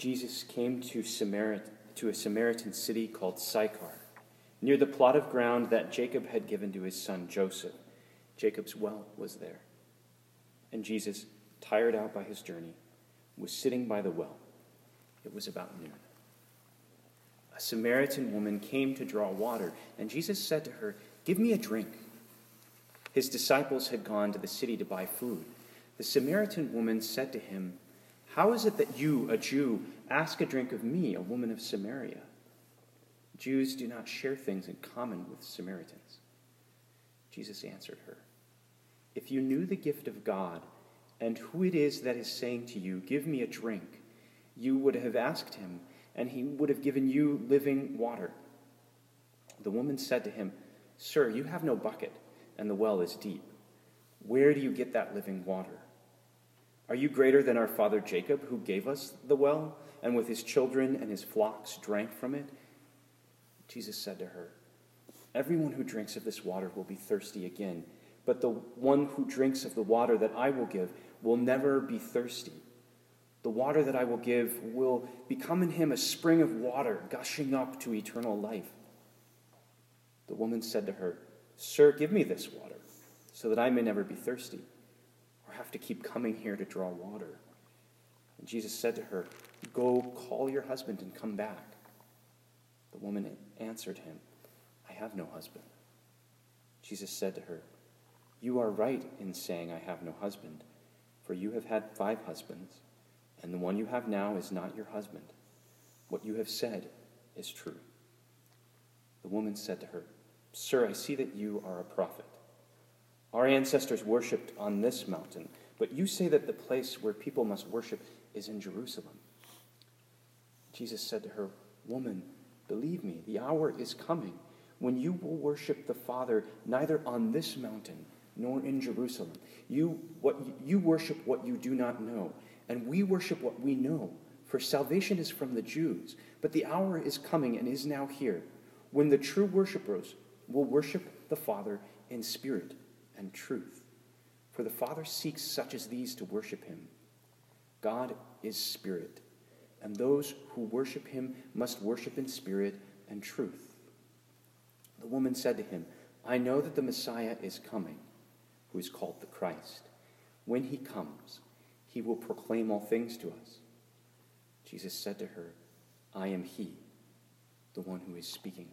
Jesus came to, Samarit- to a Samaritan city called Sychar, near the plot of ground that Jacob had given to his son Joseph. Jacob's well was there. And Jesus, tired out by his journey, was sitting by the well. It was about noon. A Samaritan woman came to draw water, and Jesus said to her, Give me a drink. His disciples had gone to the city to buy food. The Samaritan woman said to him, How is it that you, a Jew, ask a drink of me, a woman of Samaria? Jews do not share things in common with Samaritans. Jesus answered her, If you knew the gift of God and who it is that is saying to you, Give me a drink, you would have asked him, and he would have given you living water. The woman said to him, Sir, you have no bucket, and the well is deep. Where do you get that living water? Are you greater than our father Jacob, who gave us the well, and with his children and his flocks drank from it? Jesus said to her, Everyone who drinks of this water will be thirsty again, but the one who drinks of the water that I will give will never be thirsty. The water that I will give will become in him a spring of water gushing up to eternal life. The woman said to her, Sir, give me this water, so that I may never be thirsty, have to keep coming here to draw water. And Jesus said to her, Go call your husband and come back. The woman answered him, I have no husband. Jesus said to her, You are right in saying, I have no husband, for you have had five husbands, and the one you have now is not your husband. What you have said is true. The woman said to her, Sir, I see that you are a prophet. Our ancestors worshipped on this mountain, but you say that the place where people must worship is in Jerusalem. Jesus said to her, Woman, believe me, the hour is coming when you will worship the Father neither on this mountain nor in Jerusalem. You, what, you worship what you do not know, and we worship what we know, for salvation is from the Jews. But the hour is coming and is now here when the true worshippers will worship the Father in spirit and truth. For the Father seeks such as these to worship him. God is spirit, and those who worship him must worship in spirit and truth. The woman said to him, I know that the Messiah is coming, who is called the Christ. When he comes, he will proclaim all things to us. Jesus said to her, I am he, the one who is speaking.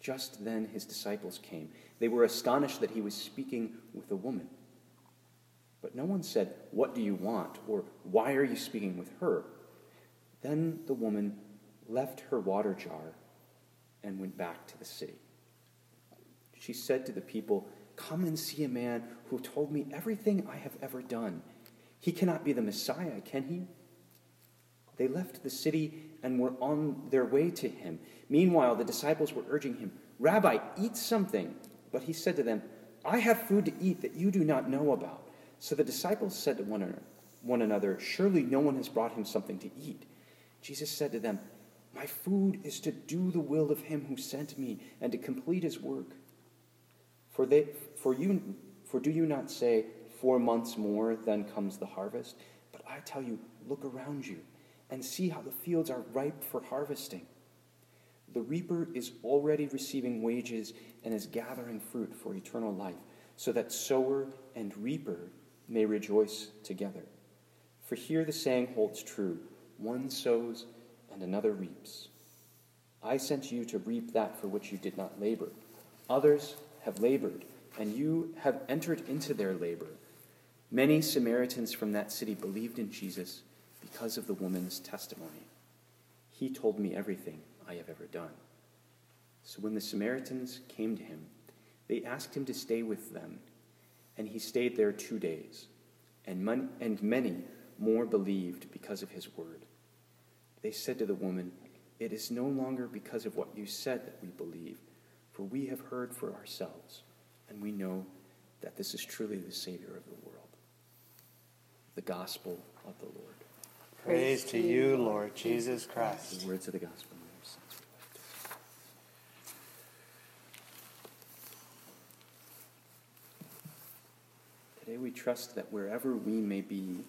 Just then his disciples came. They were astonished that he was speaking with a woman. But no one said, What do you want? or Why are you speaking with her? Then the woman left her water jar and went back to the city. She said to the people, Come and see a man who told me everything I have ever done. He cannot be the Messiah, can he? They left the city and were on their way to him. Meanwhile, the disciples were urging him, Rabbi, eat something. But he said to them, I have food to eat that you do not know about. So the disciples said to one another, Surely no one has brought him something to eat. Jesus said to them, My food is to do the will of him who sent me and to complete his work. For, they, for, you, for do you not say, Four months more, then comes the harvest? But I tell you, look around you and see how the fields are ripe for harvesting. The reaper is already receiving wages and is gathering fruit for eternal life, so that sower and reaper may rejoice together. For here the saying holds true one sows and another reaps. I sent you to reap that for which you did not labor. Others have labored, and you have entered into their labor. Many Samaritans from that city believed in Jesus because of the woman's testimony. He told me everything I have ever done. So when the Samaritans came to him, they asked him to stay with them, and he stayed there two days. And, mon- and many more believed because of his word. They said to the woman, It is no longer because of what you said that we believe, for we have heard for ourselves, and we know that this is truly the Savior of the world. The Gospel of the Lord. Praise to you, Lord Jesus Christ. The words of the Gospel. Today we trust that wherever we may be,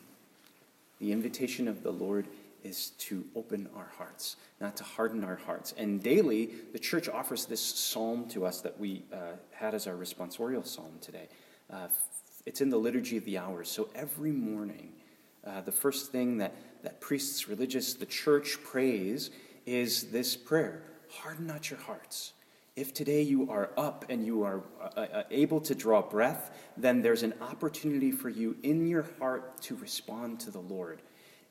the invitation of the Lord is to open our hearts, not to harden our hearts. And daily, the church offers this psalm to us that we uh, had as our responsorial psalm today. Uh, it's in the Liturgy of the Hours. So every morning, uh, the first thing that, that priests, religious, the church prays is this prayer Harden not your hearts. If today you are up and you are uh, uh, able to draw breath, then there's an opportunity for you in your heart to respond to the Lord.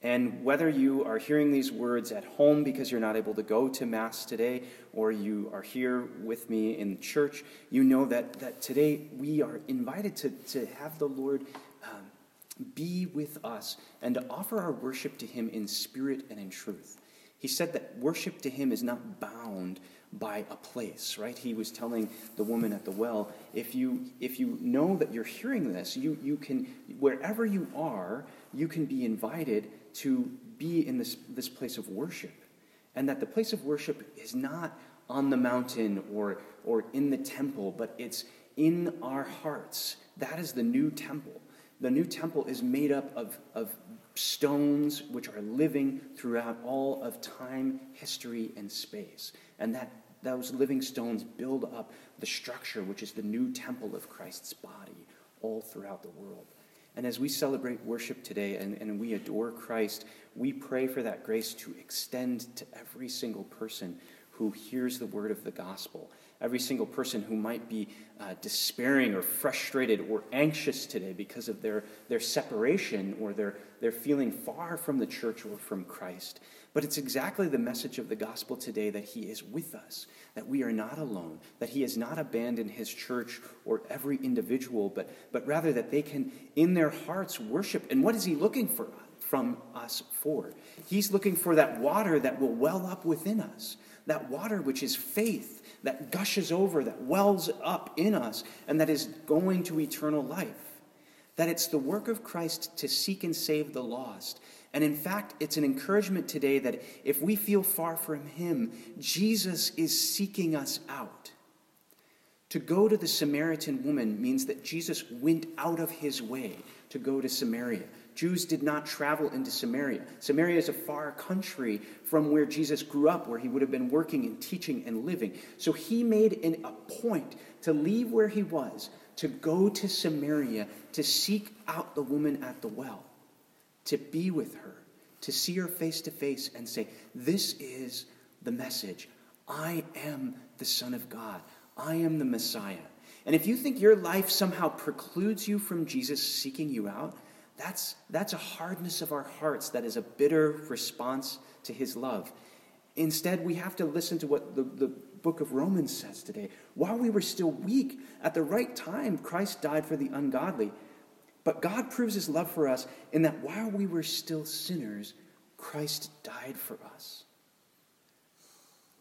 And whether you are hearing these words at home because you're not able to go to Mass today, or you are here with me in church, you know that, that today we are invited to, to have the Lord um, be with us and to offer our worship to Him in spirit and in truth. He said that worship to Him is not bound by a place, right? He was telling the woman at the well, if you if you know that you're hearing this, you you can wherever you are, you can be invited to be in this this place of worship. And that the place of worship is not on the mountain or or in the temple, but it's in our hearts. That is the new temple. The new temple is made up of, of stones which are living throughout all of time, history, and space. And that those living stones build up the structure which is the new temple of Christ's body all throughout the world. And as we celebrate worship today and, and we adore Christ, we pray for that grace to extend to every single person who hears the word of the gospel every single person who might be uh, despairing or frustrated or anxious today because of their, their separation or their, their feeling far from the church or from Christ. But it's exactly the message of the gospel today that He is with us, that we are not alone, that He has not abandoned His church or every individual, but, but rather that they can, in their hearts, worship. And what is He looking for from us for? He's looking for that water that will well up within us, that water which is faith that gushes over, that wells up in us, and that is going to eternal life. That it's the work of Christ to seek and save the lost. And in fact, it's an encouragement today that if we feel far from Him, Jesus is seeking us out. To go to the Samaritan woman means that Jesus went out of his way to go to Samaria. Jews did not travel into Samaria. Samaria is a far country from where Jesus grew up, where he would have been working and teaching and living. So he made an, a point to leave where he was, to go to Samaria, to seek out the woman at the well, to be with her, to see her face to face and say, This is the message. I am the Son of God. I am the Messiah. And if you think your life somehow precludes you from Jesus seeking you out, that's, that's a hardness of our hearts that is a bitter response to his love. Instead, we have to listen to what the, the book of Romans says today. While we were still weak, at the right time, Christ died for the ungodly. But God proves his love for us in that while we were still sinners, Christ died for us.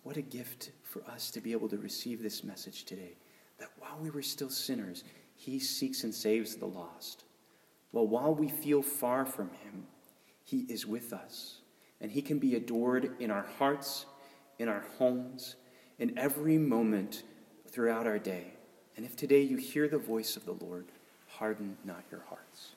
What a gift for us to be able to receive this message today that while we were still sinners, he seeks and saves the lost. Well, while we feel far from him, he is with us. And he can be adored in our hearts, in our homes, in every moment throughout our day. And if today you hear the voice of the Lord, harden not your hearts.